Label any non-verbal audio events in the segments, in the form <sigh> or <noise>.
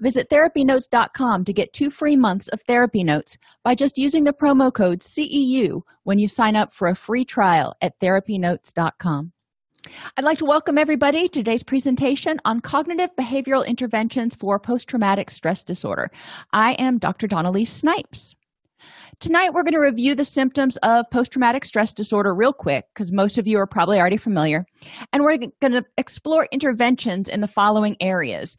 Visit therapynotes.com to get two free months of therapy notes by just using the promo code CEU when you sign up for a free trial at therapynotes.com. I'd like to welcome everybody to today's presentation on cognitive behavioral interventions for post traumatic stress disorder. I am Dr. Dawn-Elise Snipes. Tonight, we're going to review the symptoms of post traumatic stress disorder real quick because most of you are probably already familiar. And we're going to explore interventions in the following areas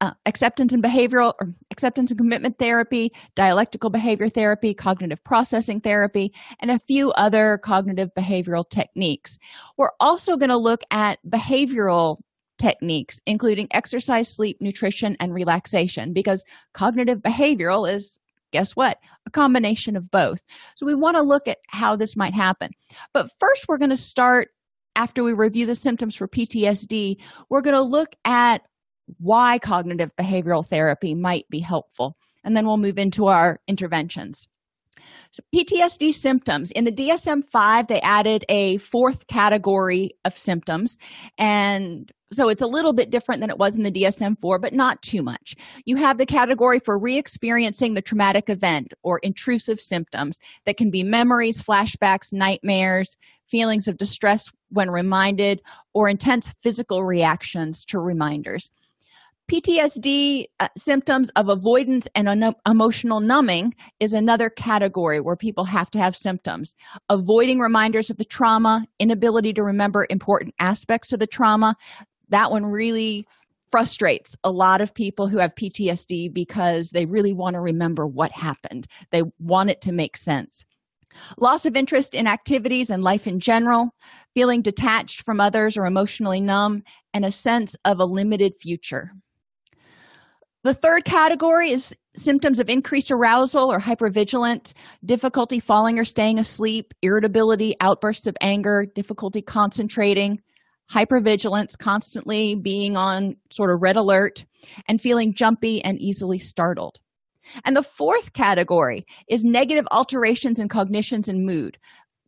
uh, acceptance and behavioral or acceptance and commitment therapy, dialectical behavior therapy, cognitive processing therapy, and a few other cognitive behavioral techniques. We're also going to look at behavioral techniques, including exercise, sleep, nutrition, and relaxation, because cognitive behavioral is guess what? A combination of both. So we want to look at how this might happen. But first, we're going to start after we review the symptoms for PTSD, we're going to look at why cognitive behavioral therapy might be helpful. And then we'll move into our interventions. So, PTSD symptoms in the DSM 5, they added a fourth category of symptoms. And so it's a little bit different than it was in the DSM 4, but not too much. You have the category for re experiencing the traumatic event or intrusive symptoms that can be memories, flashbacks, nightmares, feelings of distress when reminded, or intense physical reactions to reminders. PTSD uh, symptoms of avoidance and un- emotional numbing is another category where people have to have symptoms. Avoiding reminders of the trauma, inability to remember important aspects of the trauma, that one really frustrates a lot of people who have PTSD because they really want to remember what happened. They want it to make sense. Loss of interest in activities and life in general, feeling detached from others or emotionally numb, and a sense of a limited future. The third category is symptoms of increased arousal or hypervigilant, difficulty falling or staying asleep, irritability, outbursts of anger, difficulty concentrating, hypervigilance, constantly being on sort of red alert, and feeling jumpy and easily startled. And the fourth category is negative alterations in cognitions and mood,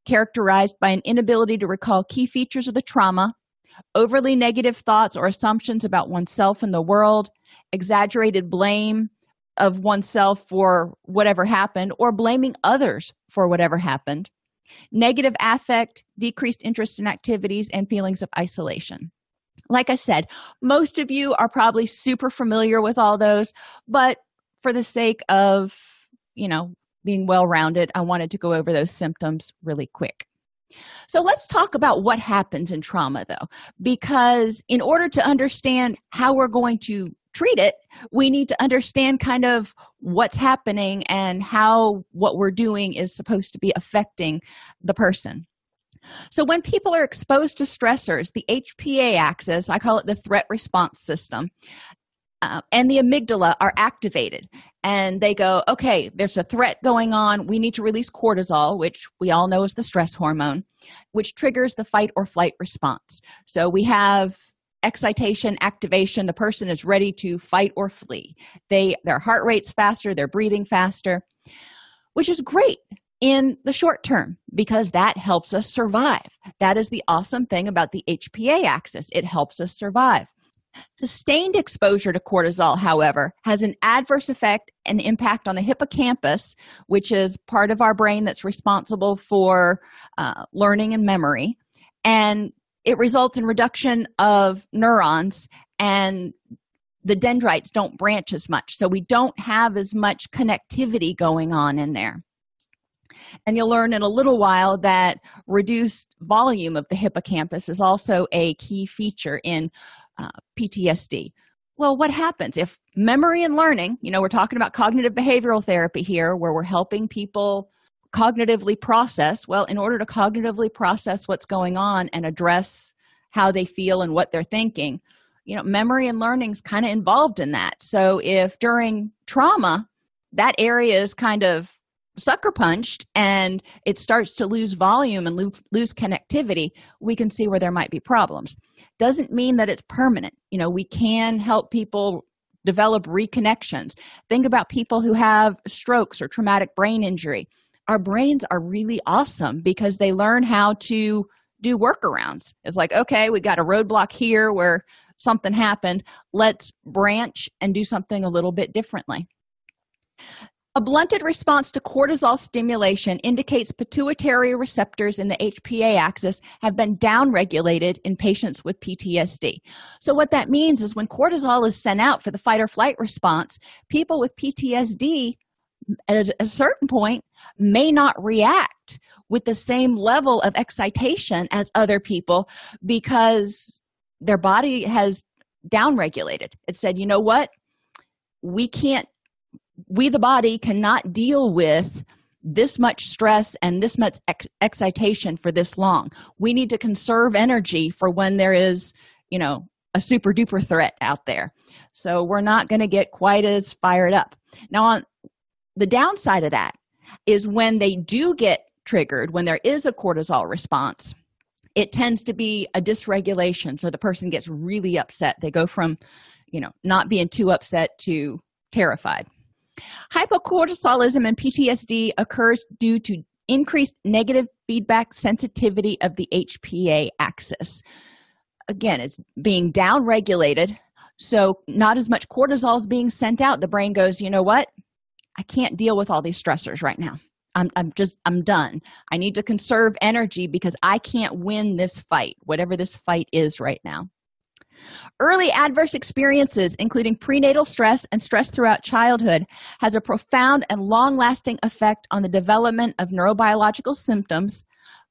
characterized by an inability to recall key features of the trauma, overly negative thoughts or assumptions about oneself and the world, exaggerated blame of oneself for whatever happened, or blaming others for whatever happened, negative affect, decreased interest in activities, and feelings of isolation. Like I said, most of you are probably super familiar with all those, but for the sake of, you know, being well rounded, I wanted to go over those symptoms really quick. So let's talk about what happens in trauma, though, because in order to understand how we're going to treat it, we need to understand kind of what's happening and how what we're doing is supposed to be affecting the person. So, when people are exposed to stressors, the HPA axis, I call it the threat response system, uh, and the amygdala are activated. And they go okay there's a threat going on. We need to release cortisol which we all know is the stress hormone which triggers the fight or flight response. So we have excitation activation the person is ready to fight or flee. They their heart rate's faster they're breathing faster which is great in the short term because that helps us survive. That is the awesome thing about the hpa axis. It helps us survive. Sustained exposure to cortisol, however, has an adverse effect and impact on the hippocampus, which is part of our brain that's responsible for uh, learning and memory. And it results in reduction of neurons, and the dendrites don't branch as much. So we don't have as much connectivity going on in there. And you'll learn in a little while that reduced volume of the hippocampus is also a key feature in uh, PTSD. Well, what happens if memory and learning, you know, we're talking about cognitive behavioral therapy here, where we're helping people cognitively process. Well, in order to cognitively process what's going on and address how they feel and what they're thinking, you know, memory and learning is kind of involved in that. So if during trauma, that area is kind of sucker punched and it starts to lose volume and lose, lose connectivity we can see where there might be problems doesn't mean that it's permanent you know we can help people develop reconnections think about people who have strokes or traumatic brain injury our brains are really awesome because they learn how to do workarounds. It's like okay we got a roadblock here where something happened. Let's branch and do something a little bit differently. A blunted response to cortisol stimulation indicates pituitary receptors in the HPA axis have been downregulated in patients with PTSD. So, what that means is when cortisol is sent out for the fight or flight response, people with PTSD at a certain point may not react with the same level of excitation as other people because their body has downregulated. It said, you know what? We can't we the body cannot deal with this much stress and this much ex- excitation for this long we need to conserve energy for when there is you know a super duper threat out there so we're not going to get quite as fired up now on the downside of that is when they do get triggered when there is a cortisol response it tends to be a dysregulation so the person gets really upset they go from you know not being too upset to terrified Hypocortisolism and PTSD occurs due to increased negative feedback sensitivity of the HPA axis. Again, it's being downregulated, so not as much cortisol is being sent out. The brain goes, you know what? I can't deal with all these stressors right now. I'm, I'm just, I'm done. I need to conserve energy because I can't win this fight, whatever this fight is right now. Early adverse experiences, including prenatal stress and stress throughout childhood, has a profound and long lasting effect on the development of neurobiological symptoms,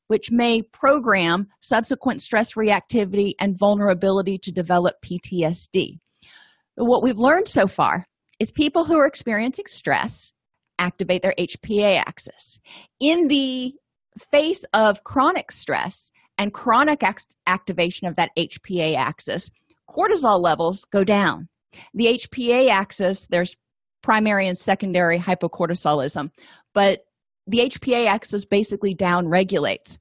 which may program subsequent stress reactivity and vulnerability to develop PTSD. What we've learned so far is people who are experiencing stress activate their HPA axis. In the face of chronic stress, and chronic act- activation of that HPA axis, cortisol levels go down. The HPA axis, there's primary and secondary hypocortisolism, but the HPA axis basically down regulates.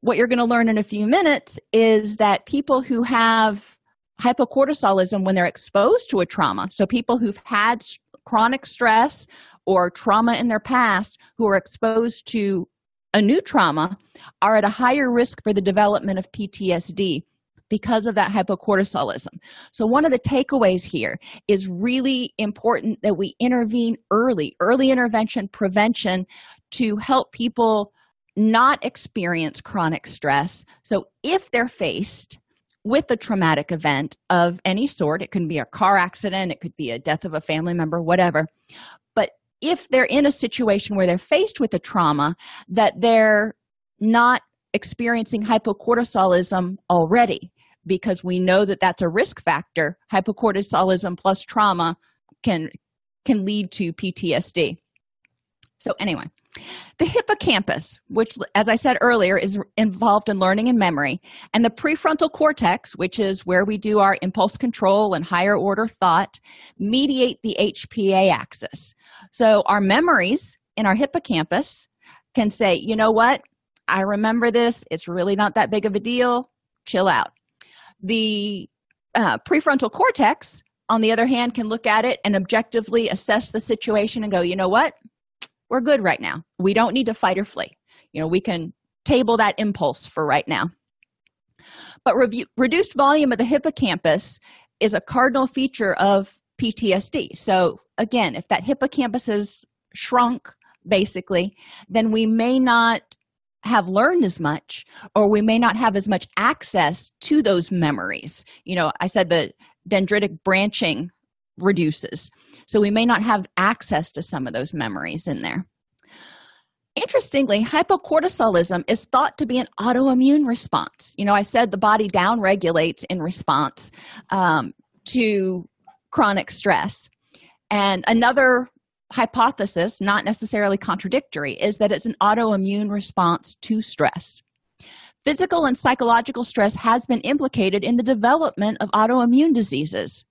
What you're going to learn in a few minutes is that people who have hypocortisolism when they're exposed to a trauma, so people who've had chronic stress or trauma in their past who are exposed to a new trauma are at a higher risk for the development of PTSD because of that hypocortisolism. So, one of the takeaways here is really important that we intervene early, early intervention, prevention to help people not experience chronic stress. So, if they're faced with a traumatic event of any sort, it can be a car accident, it could be a death of a family member, whatever, But if they're in a situation where they're faced with a trauma that they're not experiencing hypocortisolism already because we know that that's a risk factor. Hypocortisolism plus trauma can can lead to ptsd so anyway the hippocampus, which, as I said earlier, is involved in learning and memory, and the prefrontal cortex, which is where we do our impulse control and higher order thought, mediate the HPA axis. So, our memories in our hippocampus can say, you know what, I remember this, it's really not that big of a deal, chill out. The uh, prefrontal cortex, on the other hand, can look at it and objectively assess the situation and go, you know what, we're good right now. We don't need to fight or flee. You know, we can table that impulse for right now. But review, reduced volume of the hippocampus is a cardinal feature of PTSD. So, again, if that hippocampus is shrunk, basically, then we may not have learned as much or we may not have as much access to those memories. You know, I said the dendritic branching reduces. So we may not have access to some of those memories in there. Interestingly, hypocortisolism is thought to be an autoimmune response. You know, I said the body downregulates in response um, to chronic stress. And another hypothesis, not necessarily contradictory, is that it's an autoimmune response to stress. Physical and psychological stress has been implicated in the development of autoimmune diseases.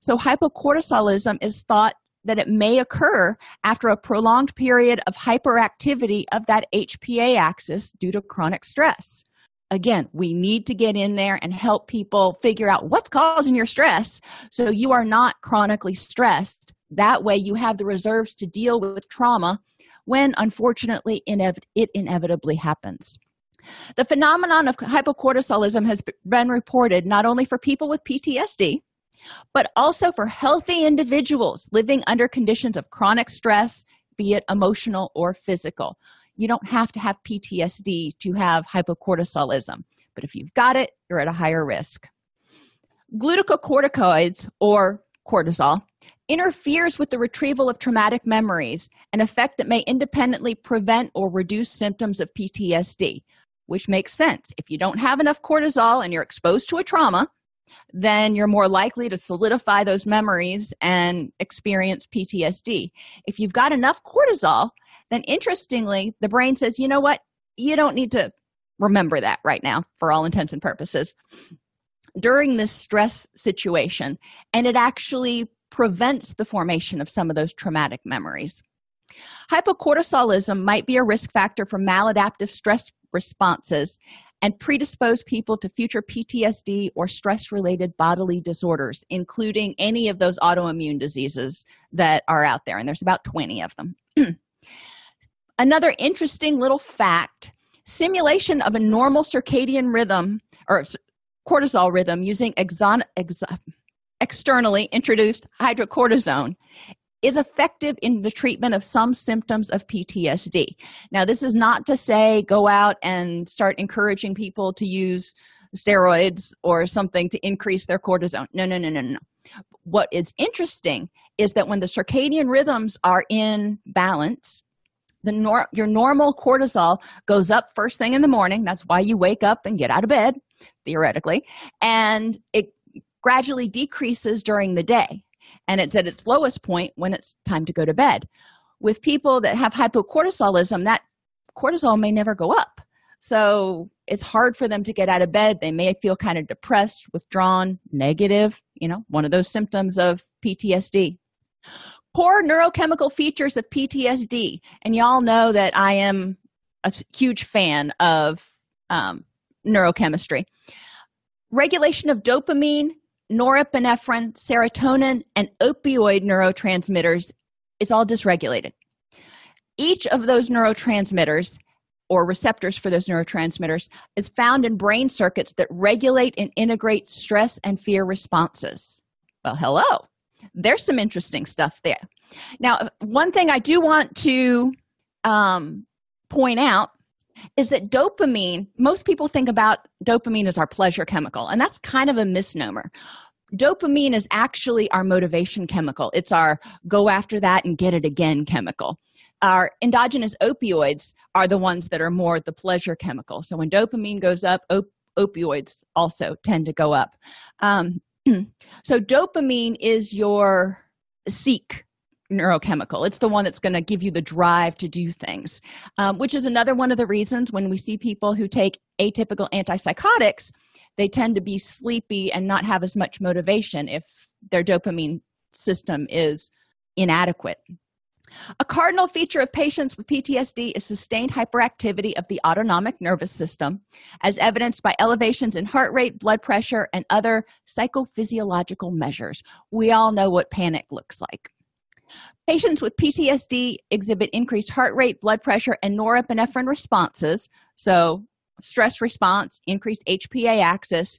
So, hypocortisolism is thought that it may occur after a prolonged period of hyperactivity of that HPA axis due to chronic stress. Again, we need to get in there and help people figure out what's causing your stress so you are not chronically stressed. That way, you have the reserves to deal with trauma when, unfortunately, it inevitably happens. The phenomenon of hypocortisolism has been reported not only for people with PTSD, but also for healthy individuals living under conditions of chronic stress, be it emotional or physical. You don't have to have PTSD to have hypocortisolism, but if you've got it, you're at a higher risk. Glucocorticoids, or cortisol, interferes with the retrieval of traumatic memories, an effect that may independently prevent or reduce symptoms of PTSD, which makes sense. If you don't have enough cortisol and you're exposed to a trauma, then you're more likely to solidify those memories and experience PTSD. If you've got enough cortisol, then interestingly, the brain says, you know what? You don't need to remember that right now for all intents and purposes during this stress situation, and it actually prevents the formation of some of those traumatic memories. Hypocortisolism might be a risk factor for maladaptive stress responses and predispose people to future PTSD or stress related bodily disorders, including any of those autoimmune diseases that are out there. And there's about 20 of them. <clears throat> Another interesting little fact simulation of a normal circadian rhythm or cortisol rhythm using exon, ex, externally introduced hydrocortisone is effective in the treatment of some symptoms of PTSD. Now, this is not to say go out and start encouraging people to use steroids or something to increase their cortisone. No, no, no, no, no. What is interesting is that when the circadian rhythms are in balance, the nor- your normal cortisol goes up first thing in the morning. That's why you wake up and get out of bed, theoretically, and it gradually decreases during the day and it's at its lowest point when it's time to go to bed. With people that have hypocortisolism, that cortisol may never go up. So it's hard for them to get out of bed. They may feel kind of depressed, withdrawn, negative, you know, one of those symptoms of PTSD. Core neurochemical features of PTSD. And y'all know that I am a huge fan of um, neurochemistry. Regulation of dopamine, norepinephrine, serotonin, and opioid neurotransmitters is all dysregulated. Each of those neurotransmitters or receptors for those neurotransmitters is found in brain circuits that regulate and integrate stress and fear responses. Well, hello. There's some interesting stuff there. Now, one thing I do want to um, point out is that dopamine, most people think about dopamine as our pleasure chemical, and that's kind of a misnomer. Dopamine is actually our motivation chemical. It's our go after that and get it again chemical. Our endogenous opioids are the ones that are more the pleasure chemical. So when dopamine goes up, op- opioids also tend to go up. Um, <clears throat> so dopamine is your seek neurochemical. It's the one that's going to give you the drive to do things, um, which is another one of the reasons when we see people who take atypical antipsychotics, they tend to be sleepy and not have as much motivation if their dopamine system is inadequate. A cardinal feature of patients with PTSD is sustained hyperactivity of the autonomic nervous system, as evidenced by elevations in heart rate, blood pressure, and other psychophysiological measures. We all know what panic looks like. Patients with PTSD exhibit increased heart rate, blood pressure, and norepinephrine responses. So, stress response, increased HPA axis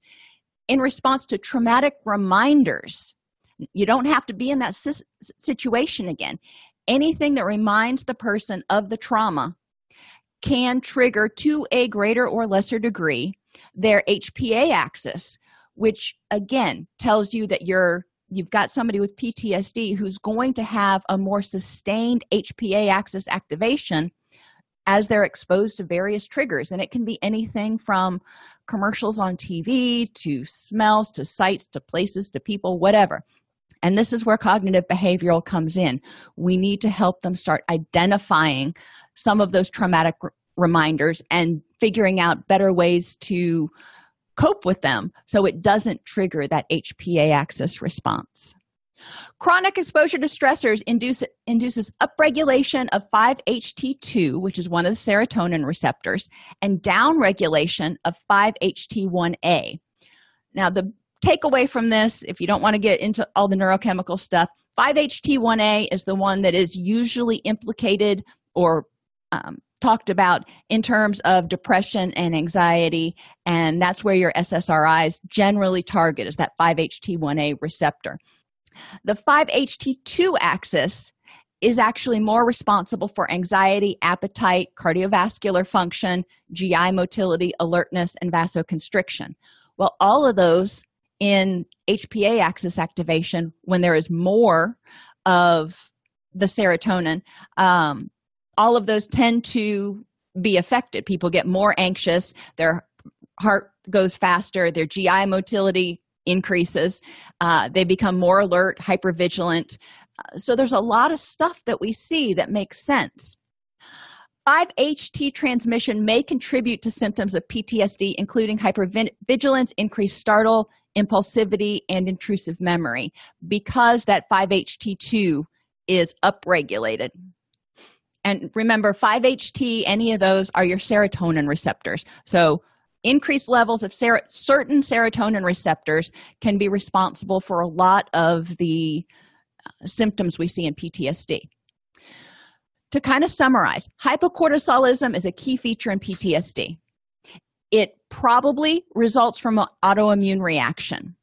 in response to traumatic reminders. You don't have to be in that situation again. Anything that reminds the person of the trauma can trigger to a greater or lesser degree their HPA axis, which again tells you that you're you've got somebody with PTSD who's going to have a more sustained HPA axis activation as they're exposed to various triggers. And it can be anything from commercials on TV to smells to sights to places to people, whatever. And this is where cognitive behavioral comes in. We need to help them start identifying some of those traumatic r- reminders and figuring out better ways to cope with them so it doesn't trigger that HPA axis response. Chronic exposure to stressors induce, induces upregulation of 5-HT2, which is one of the serotonin receptors, and downregulation of 5-HT1A. Now, the takeaway from this, if you don't want to get into all the neurochemical stuff, 5-HT1A is the one that is usually implicated or um, talked about in terms of depression and anxiety, and that's where your SSRIs generally target is that 5-HT1A receptor. The 5-HT2 axis is actually more responsible for anxiety, appetite, cardiovascular function, GI motility, alertness, and vasoconstriction. Well, all of those in HPA axis activation, when there is more of the serotonin, um, all of those tend to be affected. People get more anxious, their heart goes faster, their GI motility increases, uh, they become more alert, hypervigilant. Uh, so there's a lot of stuff that we see that makes sense. 5-HT transmission may contribute to symptoms of PTSD, including hypervigilance, increased startle, impulsivity, and intrusive memory, because that 5-HT2 is upregulated. And remember, 5-HT, any of those are your serotonin receptors. So increased levels of ser- certain serotonin receptors can be responsible for a lot of the uh, symptoms we see in PTSD. To kind of summarize, hypocortisolism is a key feature in PTSD. It probably results from an autoimmune reaction.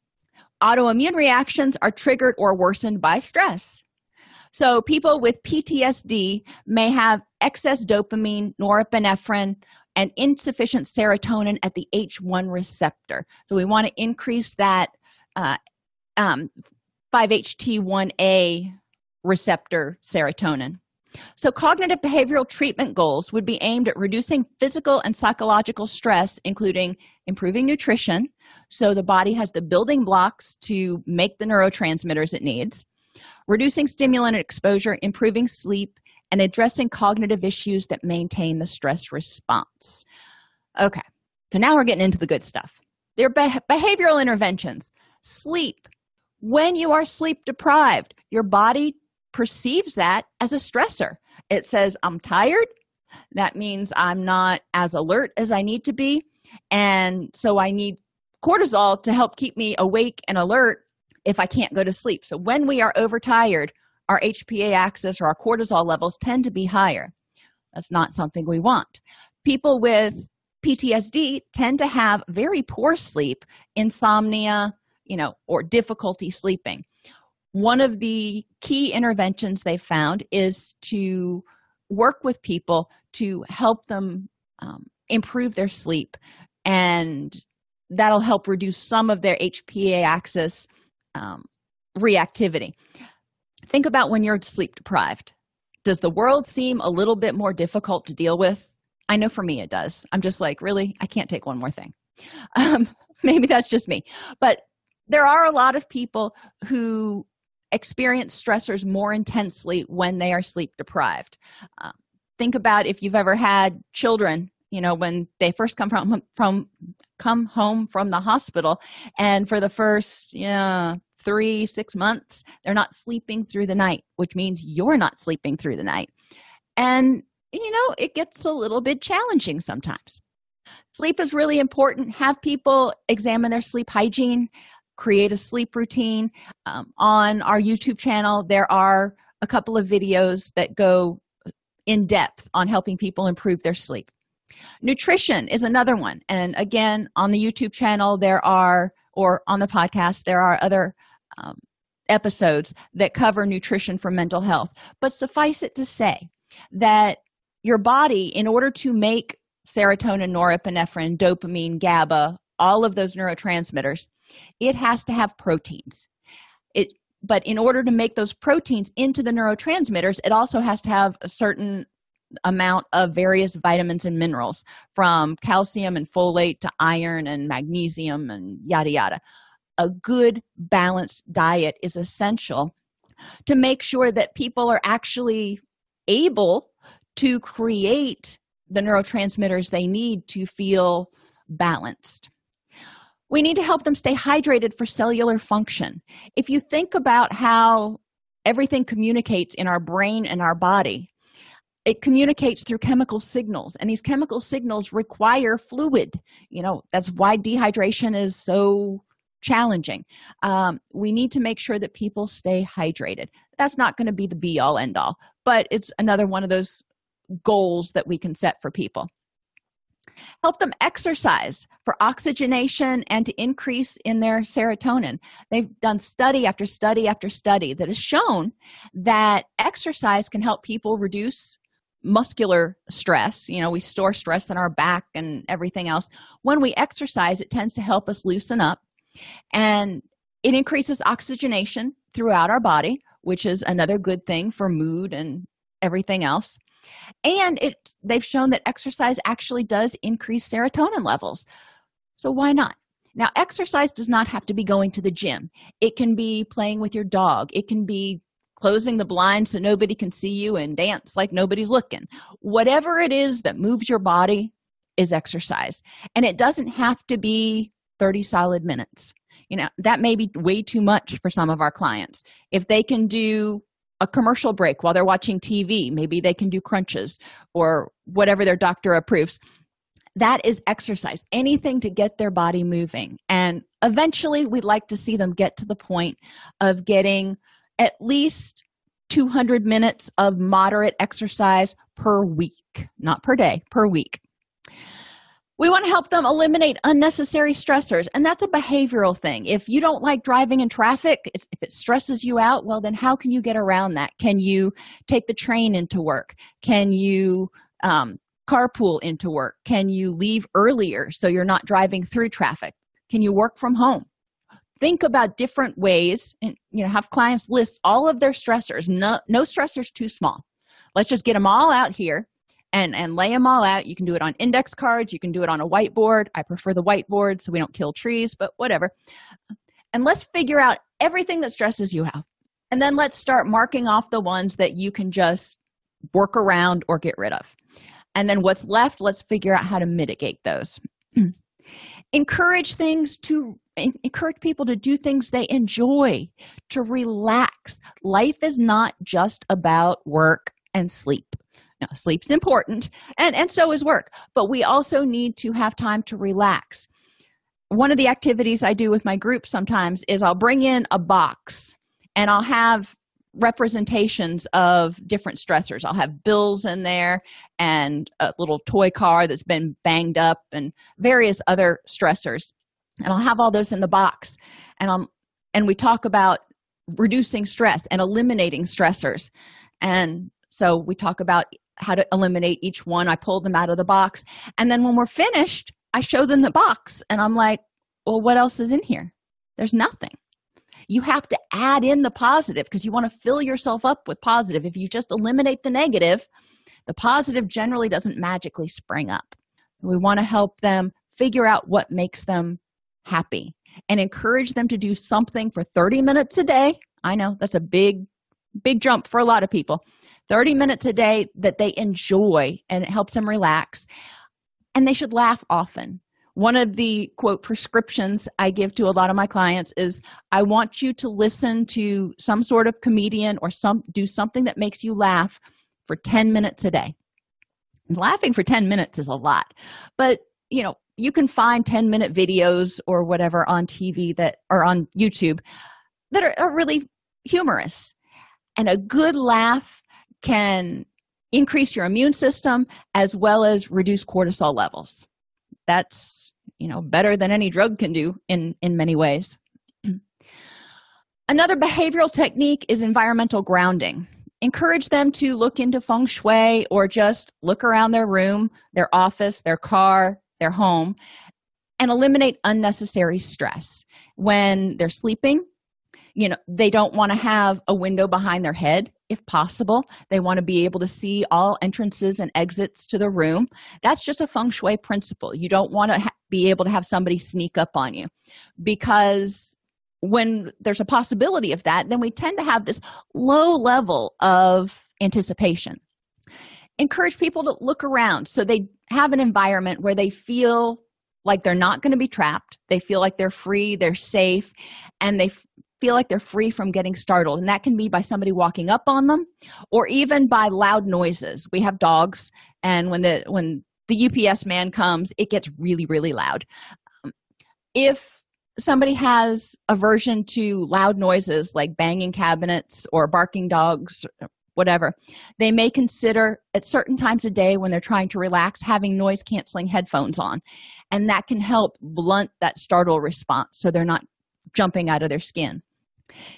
Autoimmune reactions are triggered or worsened by stress. So, people with PTSD may have excess dopamine, norepinephrine, and insufficient serotonin at the H1 receptor. So, we want to increase that uh, um, 5-HT1A receptor serotonin. So, cognitive behavioral treatment goals would be aimed at reducing physical and psychological stress, including improving nutrition, so the body has the building blocks to make the neurotransmitters it needs, reducing stimulant exposure, improving sleep, and addressing cognitive issues that maintain the stress response. Okay, so now we're getting into the good stuff. They're behavioral interventions. Sleep. When you are sleep deprived, your body perceives that as a stressor. It says, I'm tired. That means I'm not as alert as I need to be. And so I need cortisol to help keep me awake and alert if I can't go to sleep. So when we are overtired, our HPA axis or our cortisol levels tend to be higher. That's not something we want. People with PTSD tend to have very poor sleep, insomnia, you know, or difficulty sleeping. One of the key interventions they found is to work with people to help them um, improve their sleep, and that'll help reduce some of their HPA axis um, reactivity. Think about when you're sleep deprived. Does the world seem a little bit more difficult to deal with? I know for me it does. I'm just like, really? I can't take one more thing. <laughs> Um, maybe that's just me. But there are a lot of people who experience stressors more intensely when they are sleep deprived. Uh, think about if you've ever had children you know when they first come from from come home from the hospital and for the first yeah three, six months, they're not sleeping through the night, which means you're not sleeping through the night. And, you know, it gets a little bit challenging sometimes. Sleep is really important. Have people examine their sleep hygiene, create a sleep routine. Um, on our YouTube channel, there are a couple of videos that go in depth on helping people improve their sleep. Nutrition is another one. And again, on the YouTube channel, there are, or on the podcast, there are other um, episodes that cover nutrition for mental health. But suffice it to say that your body, in order to make serotonin, norepinephrine, dopamine, GABA, all of those neurotransmitters, it has to have proteins. It but in order to make those proteins into the neurotransmitters, it also has to have a certain amount of various vitamins and minerals from calcium and folate to iron and magnesium and yada yada. A good balanced diet is essential to make sure that people are actually able to create the neurotransmitters they need to feel balanced. We need to help them stay hydrated for cellular function. If you think about how everything communicates in our brain and our body it communicates through chemical signals and these chemical signals require fluid. You know that's why dehydration is so challenging. Um, we need to make sure that people stay hydrated. That's not going to be the be all end all but it's another one of those goals that we can set for people. Help them exercise for oxygenation and to increase in their serotonin. They've done study after study after study that has shown that exercise can help people reduce muscular stress you know we store stress in our back and everything else. When we exercise it tends to help us loosen up and it increases oxygenation throughout our body which is another good thing for mood and everything else. And it they've shown that exercise actually does increase serotonin levels. So why not? Now exercise does not have to be going to the gym. It can be playing with your dog. It can be closing the blinds so nobody can see you and dance like nobody's looking. Whatever it is that moves your body is exercise. And it doesn't have to be 30 solid minutes. You know that may be way too much for some of our clients. If they can do a commercial break while they're watching tv maybe they can do crunches or whatever their doctor approves. That is exercise anything to get their body moving. And eventually we'd like to see them get to the point of getting at least 200 minutes of moderate exercise per week, not per day, per week. We want to help them eliminate unnecessary stressors, and that's a behavioral thing. If you don't like driving in traffic, if it stresses you out, well, then how can you get around that? Can you take the train into work? Can you um, carpool into work? Can you leave earlier so you're not driving through traffic? Can you work from home? Think about different ways and you know have clients list all of their stressors. No no stressors too small. Let's just get them all out here and and lay them all out. You can do it on index cards. You can do it on a whiteboard. I prefer the whiteboard so we don't kill trees but whatever. And let's figure out everything that stresses you out. And then let's start marking off the ones that you can just work around or get rid of. And then what's left let's figure out how to mitigate those. <clears throat> Encourage things to encourage people to do things they enjoy to relax. Life is not just about work and sleep. Now sleep's important and and so is work but we also need to have time to relax. One of the activities i do with my group sometimes is i'll bring in a box and i'll have representations of different stressors. I'll have bills in there and a little toy car that's been banged up and various other stressors and i'll have all those in the box. And i'm and we talk about reducing stress and eliminating stressors. And so we talk about how to eliminate each one. I pull them out of the box. And then when we're finished i show them the box. And i'm like well what else is in here? There's nothing. You have to add in the positive because you want to fill yourself up with positive. If you just eliminate the negative the positive generally doesn't magically spring up. We want to help them figure out what makes them happy and encourage them to do something for 30 minutes a day. I know that's a big big jump for a lot of people. 30 minutes a day that they enjoy and it helps them relax. And they should laugh often. One of the quote prescriptions i give to a lot of my clients is i want you to listen to some sort of comedian or some do something that makes you laugh for 10 minutes a day. Laughing for 10 minutes is a lot. But you know you can find 10 minute videos or whatever on tv that are on youtube that are, are really humorous. And a good laugh can increase your immune system as well as reduce cortisol levels. That's you know better than any drug can do in in many ways. <clears throat> Another behavioral technique is environmental grounding. Encourage them to look into feng shui or just look around their room their office their car their home and eliminate unnecessary stress. When they're sleeping you know they don't want to have a window behind their head if possible. They want to be able to see all entrances and exits to the room. That's just a feng shui principle. You don't want to ha- be able to have somebody sneak up on you. Because when there's a possibility of that then we tend to have this low level of anticipation. Encourage people to look around so they have an environment where they feel like they're not going to be trapped. They feel like they're free, they're safe, and they f- feel like they're free from getting startled. And that can be by somebody walking up on them or even by loud noises. We have dogs, and when the when the UPS man comes, it gets really, really loud. Um, if somebody has aversion to loud noises like banging cabinets or barking dogs whatever. They may consider at certain times a day when they're trying to relax having noise canceling headphones on. And that can help blunt that startle response so they're not jumping out of their skin.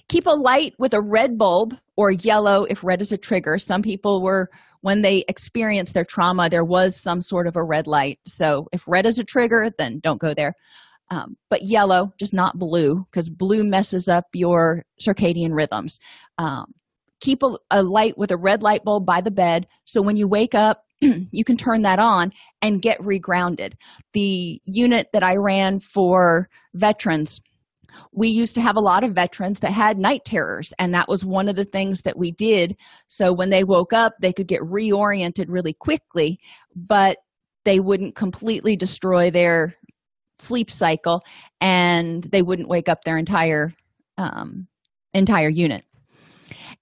Keep a light with a red bulb or yellow if red is a trigger. Some people were when they experienced their trauma there was some sort of a red light. So if red is a trigger then don't go there. Um, but yellow just not blue because blue messes up your circadian rhythms. Um, keep a, a light with a red light bulb by the bed so when you wake up <clears throat> you can turn that on and get regrounded. The unit that i ran for veterans we used to have a lot of veterans that had night terrors and that was one of the things that we did. So when they woke up they could get reoriented really quickly but they wouldn't completely destroy their sleep cycle and they wouldn't wake up their entire um, entire unit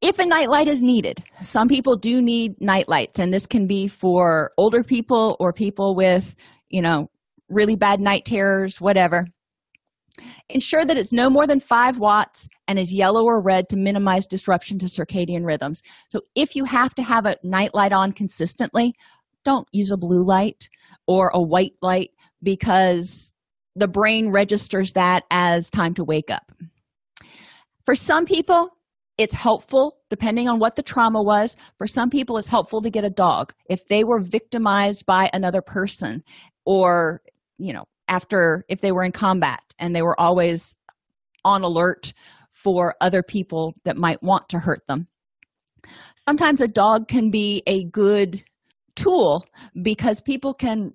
if a nightlight is needed. Some people do need nightlights, and this can be for older people or people with you know really bad night terrors whatever. Ensure that it's no more than 5 watts and is yellow or red to minimize disruption to circadian rhythms. So if you have to have a nightlight on consistently don't use a blue light or a white light because the brain registers that as time to wake up. For some people it's helpful depending on what the trauma was. For some people it's helpful to get a dog if they were victimized by another person or you know after if they were in combat and they were always on alert for other people that might want to hurt them. Sometimes a dog can be a good tool because people can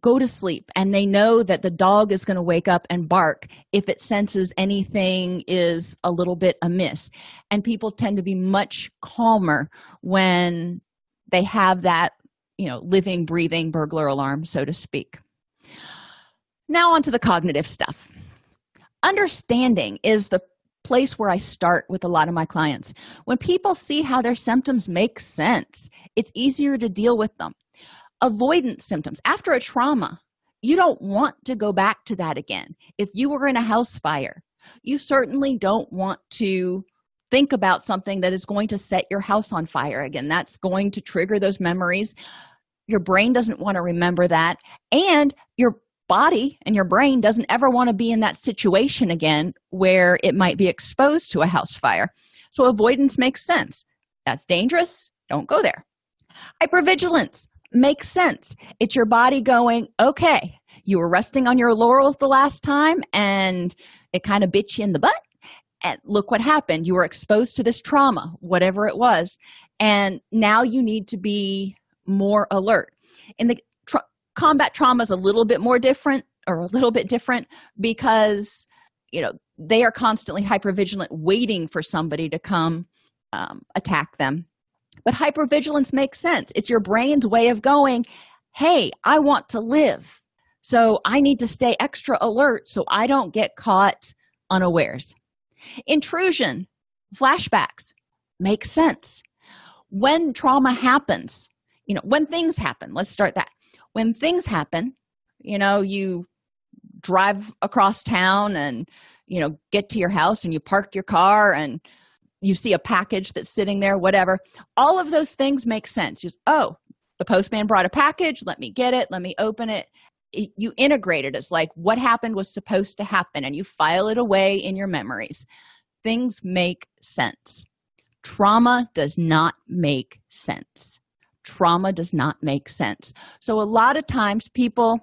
go to sleep and they know that the dog is going to wake up and bark if it senses anything is a little bit amiss. And people tend to be much calmer when they have that you know living breathing burglar alarm so to speak. Now on to the cognitive stuff. Understanding is the place where I start with a lot of my clients. When people see how their symptoms make sense, it's easier to deal with them avoidance symptoms. After a trauma you don't want to go back to that again. If you were in a house fire you certainly don't want to think about something that is going to set your house on fire again. That's going to trigger those memories. Your brain doesn't want to remember that. And your body and your brain doesn't ever want to be in that situation again where it might be exposed to a house fire. So avoidance makes sense. That's dangerous. Don't go there. Hypervigilance makes sense. It's your body going, okay, you were resting on your laurels the last time and it kind of bit you in the butt. And look what happened. You were exposed to this trauma, whatever it was. And now you need to be more alert. And the tra- combat trauma is a little bit more different or a little bit different because, you know, they are constantly hypervigilant, waiting for somebody to come um, attack them but hypervigilance makes sense. It's your brain's way of going, hey, I want to live. So I need to stay extra alert so I don't get caught unawares. Intrusion, flashbacks make sense. When trauma happens, you know, when things happen, let's start that. When things happen, you know, you drive across town and, you know, get to your house and you park your car and you see a package that's sitting there whatever. All of those things make sense. You just, oh the postman brought a package. Let me get it. Let me open it. it you integrate it. It's like what happened was supposed to happen and you file it away in your memories. Things make sense. Trauma does not make sense. Trauma does not make sense. So a lot of times people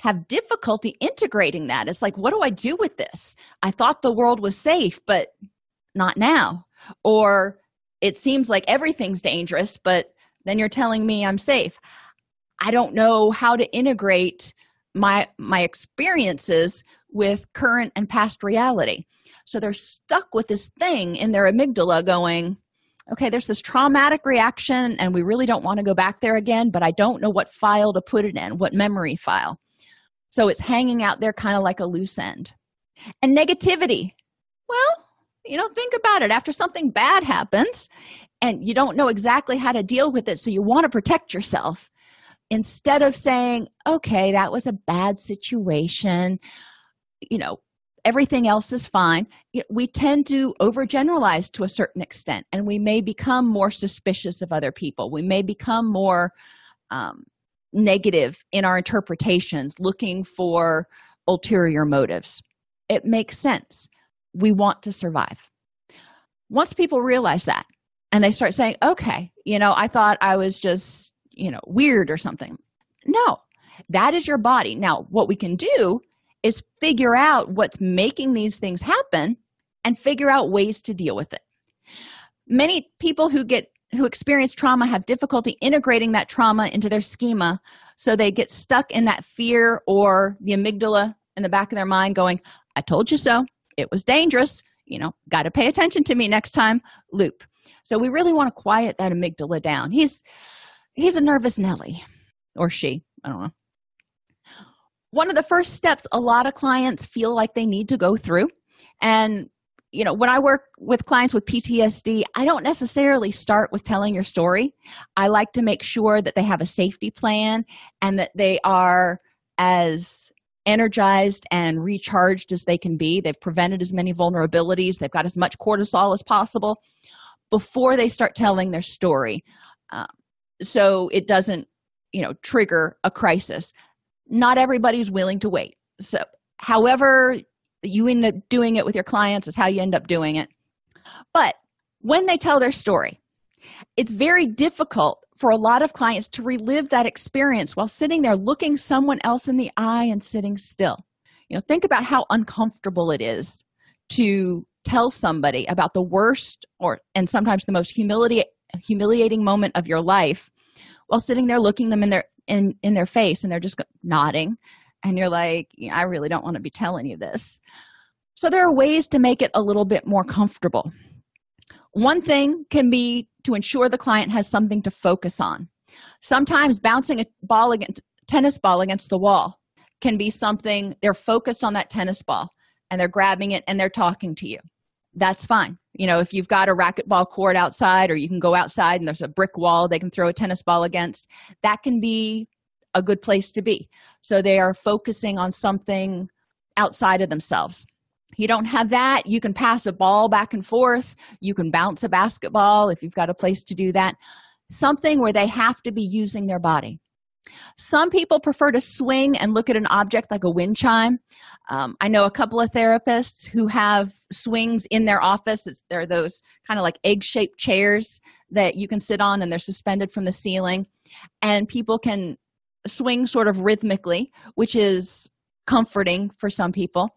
have difficulty integrating that. It's like what do i do with this? I thought the world was safe but not now or it seems like everything's dangerous but then you're telling me i'm safe i don't know how to integrate my my experiences with current and past reality so they're stuck with this thing in their amygdala going okay there's this traumatic reaction and we really don't want to go back there again but i don't know what file to put it in what memory file So it's hanging out there kind of like a loose end. And negativity. Well, you know, think about it. After something bad happens and you don't know exactly how to deal with it, so you want to protect yourself, instead of saying, okay, that was a bad situation, you know, everything else is fine, we tend to overgeneralize to a certain extent and we may become more suspicious of other people. We may become more um, negative in our interpretations, looking for ulterior motives. It makes sense. We want to survive. Once people realize that and they start saying, okay, you know, I thought I was just, you know, weird or something. No, that is your body. Now, what we can do is figure out what's making these things happen and figure out ways to deal with it. Many people who get who experience trauma have difficulty integrating that trauma into their schema so they get stuck in that fear or the amygdala in the back of their mind going i told you so it was dangerous you know got to pay attention to me next time loop. So we really want to quiet that amygdala down. He's he's a nervous nelly or she i don't know. One of the first steps a lot of clients feel like they need to go through and you know when i work with clients with ptsd i don't necessarily start with telling your story. I like to make sure that they have a safety plan and that they are as energized and recharged as they can be. They've prevented as many vulnerabilities. They've got as much cortisol as possible before they start telling their story. Um, so it doesn't you know trigger a crisis. Not everybody's willing to wait. So however you end up doing it with your clients is how you end up doing it. But when they tell their story it's very difficult for a lot of clients to relive that experience while sitting there looking someone else in the eye and sitting still. You know think about how uncomfortable it is to tell somebody about the worst or and sometimes the most humility, humiliating moment of your life while sitting there looking them in their in in their face and they're just nodding and you're like i really don't want to be telling you this. So there are ways to make it a little bit more comfortable one thing can be to ensure the client has something to focus on. Sometimes bouncing a ball against tennis ball against the wall can be something they're focused on that tennis ball and they're grabbing it and they're talking to you. That's fine. You know if you've got a racquetball court outside or you can go outside and there's a brick wall they can throw a tennis ball against that can be a good place to be. So they are focusing on something outside of themselves you don't have that. You can pass a ball back and forth. You can bounce a basketball if you've got a place to do that. Something where they have to be using their body. Some people prefer to swing and look at an object like a wind chime. Um, i know a couple of therapists who have swings in their office. It's, they're those kind of like egg-shaped chairs that you can sit on and they're suspended from the ceiling. And people can swing sort of rhythmically which is comforting for some people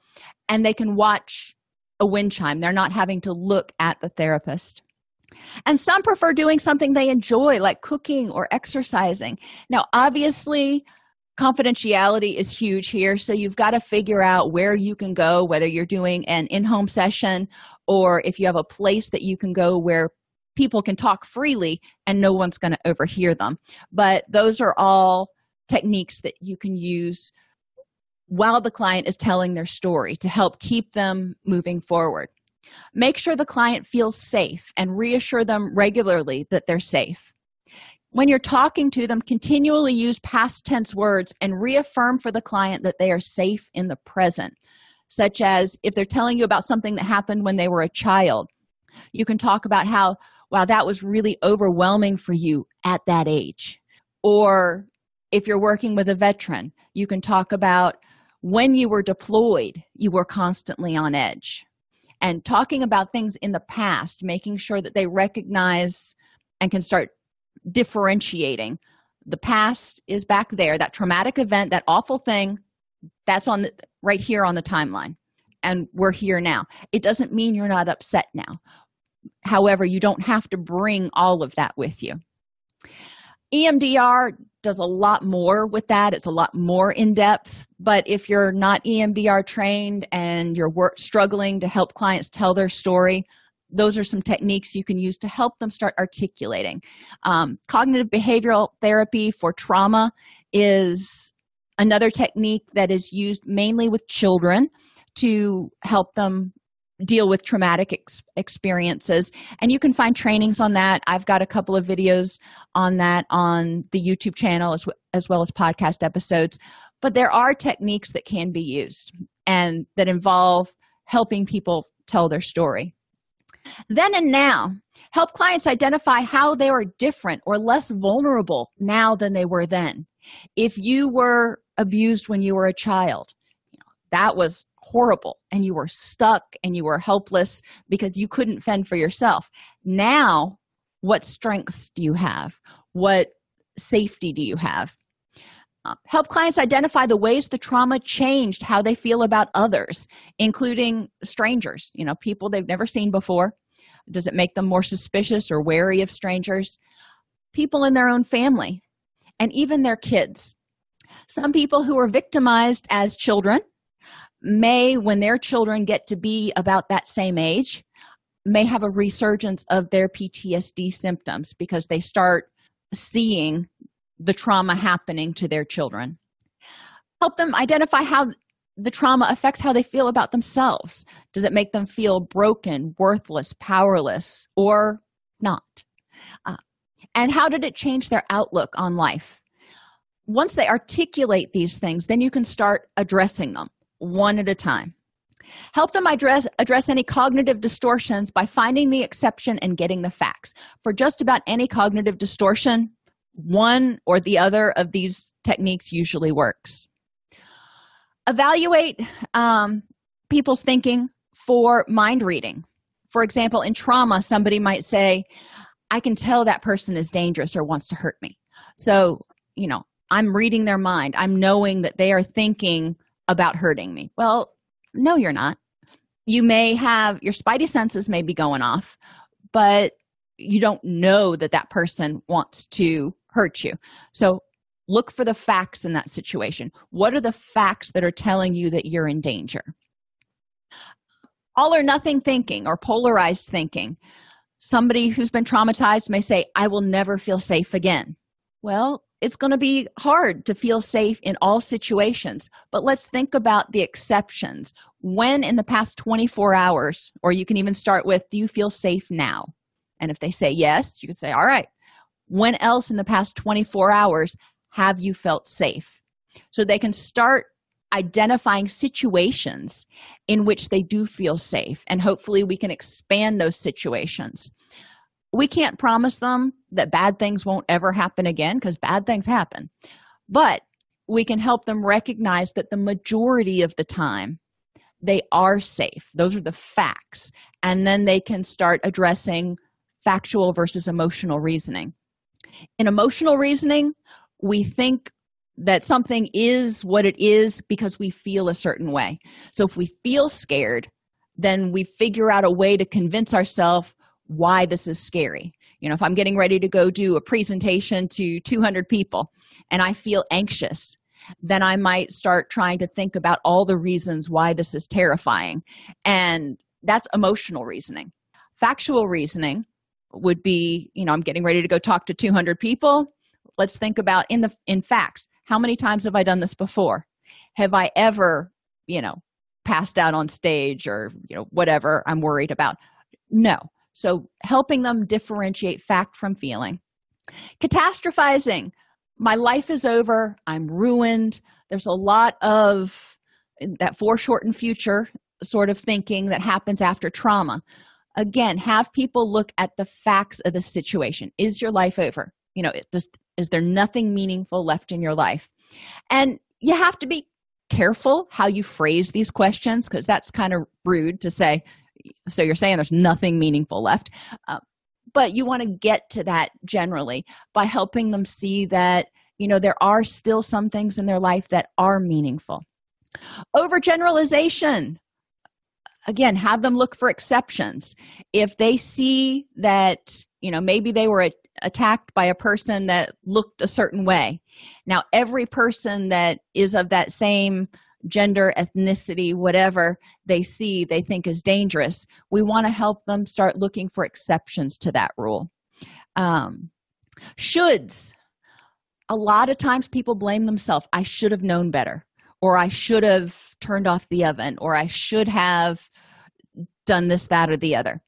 and they can watch a wind chime. They're not having to look at the therapist. And some prefer doing something they enjoy like cooking or exercising. Now obviously confidentiality is huge here so you've got to figure out where you can go whether you're doing an in-home session or if you have a place that you can go where people can talk freely and no one's going to overhear them. But those are all techniques that you can use while the client is telling their story to help keep them moving forward Make sure the client feels safe and reassure them regularly that they're safe. When you're talking to them, continually use past tense words and reaffirm for the client that they are safe in the present, such as if they're telling you about something that happened when they were a child, you can talk about how, wow, that was really overwhelming for you at that age. Or if you're working with a veteran, you can talk about when you were deployed, you were constantly on edge. And talking about things in the past making sure that they recognize and can start differentiating. The past is back there that traumatic event that awful thing that's on the right here on the timeline. And we're here now. It doesn't mean you're not upset now. However you don't have to bring all of that with you. Emdr does a lot more with that. It's a lot more in depth. But if you're not emdr trained and you're work, struggling to help clients tell their story those are some techniques you can use to help them start articulating. Um, cognitive behavioral therapy for trauma is another technique that is used mainly with children to help them deal with traumatic ex- experiences and you can find trainings on that. I've got a couple of videos on that on the youtube channel as, w- as well as podcast episodes. But there are techniques that can be used and that involve helping people tell their story. Then and now help clients identify how they are different or less vulnerable now than they were then. If you were abused when you were a child that was horrible and you were stuck and you were helpless because you couldn't fend for yourself. Now, what strengths do you have? What safety do you have? Uh, help clients identify the ways the trauma changed how they feel about others, including strangers, you know, people they've never seen before. Does it make them more suspicious or wary of strangers? People in their own family, and even their kids. Some people who were victimized as children may when their children get to be about that same age may have a resurgence of their PTSD symptoms because they start seeing the trauma happening to their children. Help them identify how the trauma affects how they feel about themselves. Does it make them feel broken, worthless, powerless, or not? Uh, and how did it change their outlook on life? Once they articulate these things, then you can start addressing them one at a time. Help them address, address any cognitive distortions by finding the exception and getting the facts. For just about any cognitive distortion, one or the other of these techniques usually works. Evaluate um, people's thinking for mind reading. For example, in trauma, somebody might say, I can tell that person is dangerous or wants to hurt me. So, you know, I'm reading their mind. I'm knowing that they are thinking about hurting me. Well, no, you're not. You may have your spidey senses may be going off, but you don't know that that person wants to hurt you. So look for the facts in that situation. What are the facts that are telling you that you're in danger? All or nothing thinking or polarized thinking. Somebody who's been traumatized may say, I will never feel safe again. Well, it's going to be hard to feel safe in all situations but let's think about the exceptions. When in the past 24 hours or you can even start with do you feel safe now? And if they say yes you can say all right. When else in the past 24 hours have you felt safe? So they can start identifying situations in which they do feel safe and hopefully we can expand those situations we can't promise them that bad things won't ever happen again because bad things happen. But we can help them recognize that the majority of the time they are safe. Those are the facts. And then they can start addressing factual versus emotional reasoning. In emotional reasoning we think that something is what it is because we feel a certain way. So if we feel scared then we figure out a way to convince ourselves why this is scary. You know if i'm getting ready to go do a presentation to 200 people and i feel anxious then i might start trying to think about all the reasons why this is terrifying. And that's emotional reasoning. Factual reasoning would be you know i'm getting ready to go talk to 200 people. Let's think about in the in facts. How many times have i done this before? Have i ever you know passed out on stage or you know whatever i'm worried about? No so, helping them differentiate fact from feeling. Catastrophizing. My life is over. I'm ruined. There's a lot of that foreshortened future sort of thinking that happens after trauma. Again, have people look at the facts of the situation. Is your life over? You know, just is there nothing meaningful left in your life? And you have to be careful how you phrase these questions because that's kind of rude to say, so you're saying there's nothing meaningful left uh, but you want to get to that generally by helping them see that you know there are still some things in their life that are meaningful. Overgeneralization. Again have them look for exceptions. If they see that you know maybe they were attacked by a person that looked a certain way. Now every person that is of that same gender, ethnicity, whatever they see they think is dangerous, we want to help them start looking for exceptions to that rule. Um, shoulds. a lot of times people blame themselves i should have known better or i should have turned off the oven or i should have done this that or the other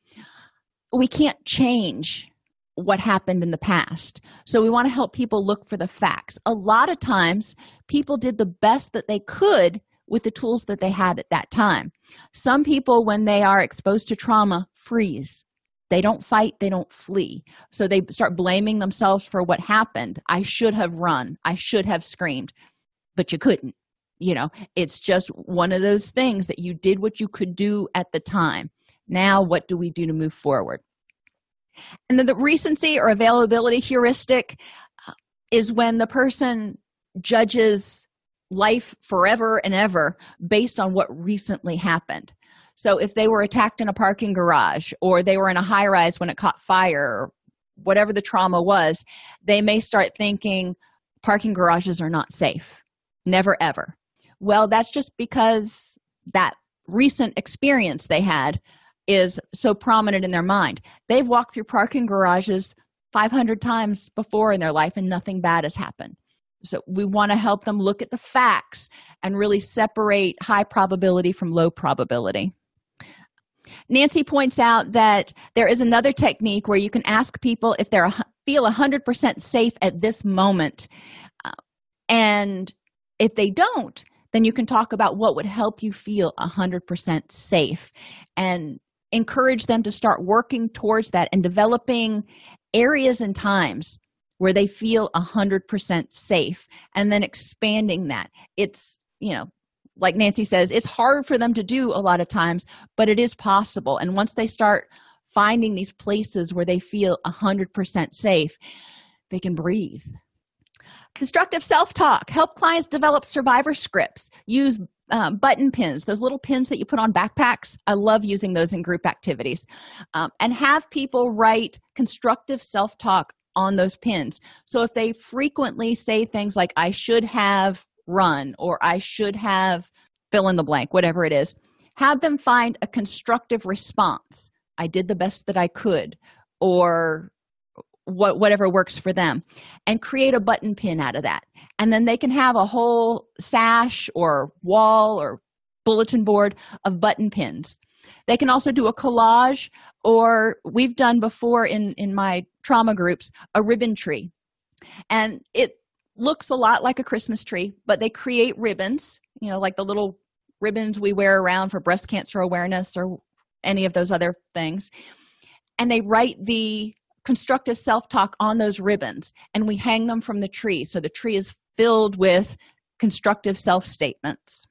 we can't change what happened in the past. So we want to help people look for the facts. A lot of times people did the best that they could with the tools that they had at that time. Some people when they are exposed to trauma freeze. They don't fight they don't flee. So they start blaming themselves for what happened. I should have run. I should have screamed. But you couldn't you know? It's just one of those things that you did what you could do at the time. Now what do we do to move forward and then the recency or availability heuristic uh, is when the person judges life forever and ever based on what recently happened so if they were attacked in a parking garage or they were in a high rise when it caught fire, whatever the trauma was, they may start thinking parking garages are not safe. Never ever. Well, that's just because that recent experience they had is so prominent in their mind. They've walked through parking garages 500 times before in their life and nothing bad has happened. So we want to help them look at the facts and really separate high probability from low probability. Nancy points out that there is another technique where you can ask people if they feel 100% safe at this moment. Uh, and if they don't, then you can talk about what would help you feel 100% safe and encourage them to start working towards that and developing areas and times where they feel 100% safe and then expanding that. It's, you know, like Nancy says, it's hard for them to do a lot of times, but it is possible. And once they start finding these places where they feel 100% safe, they can breathe. Constructive self talk. Help clients develop survivor scripts. Use um, button pins, those little pins that you put on backpacks. I love using those in group activities. Um, and have people write constructive self talk on those pins. So if they frequently say things like, I should have run or I should have fill in the blank, whatever it is. Have them find a constructive response. I did the best that I could, or what whatever works for them, and create a button pin out of that. And then they can have a whole sash or wall or bulletin board of button pins. They can also do a collage, or we've done before in in my trauma groups a ribbon tree, and it looks a lot like a Christmas tree, but they create ribbons, you know, like the little ribbons we wear around for breast cancer awareness or any of those other things. And they write the constructive self talk on those ribbons and we hang them from the tree. So the tree is filled with constructive self statements.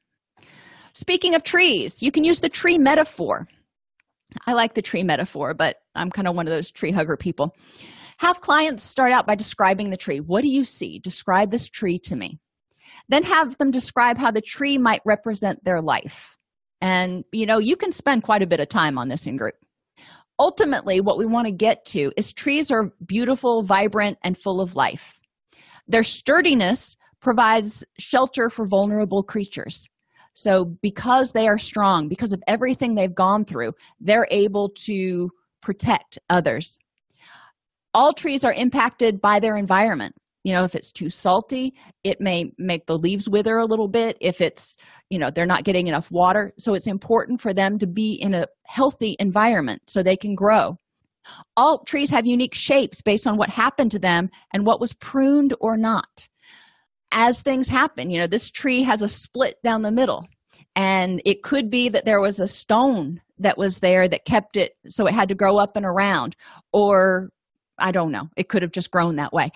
Speaking of trees, you can use the tree metaphor. I like the tree metaphor, but I'm kind of one of those tree hugger people. Have clients start out by describing the tree. What do you see? Describe this tree to me. Then have them describe how the tree might represent their life. And, you know, you can spend quite a bit of time on this in group. Ultimately, what we want to get to is trees are beautiful, vibrant, and full of life. Their sturdiness provides shelter for vulnerable creatures. So, because they are strong, because of everything they've gone through, they're able to protect others all trees are impacted by their environment you know if it's too salty it may make the leaves wither a little bit if it's you know they're not getting enough water so it's important for them to be in a healthy environment so they can grow all trees have unique shapes based on what happened to them and what was pruned or not as things happen you know this tree has a split down the middle and it could be that there was a stone that was there that kept it so it had to grow up and around or I don't know. It could have just grown that way.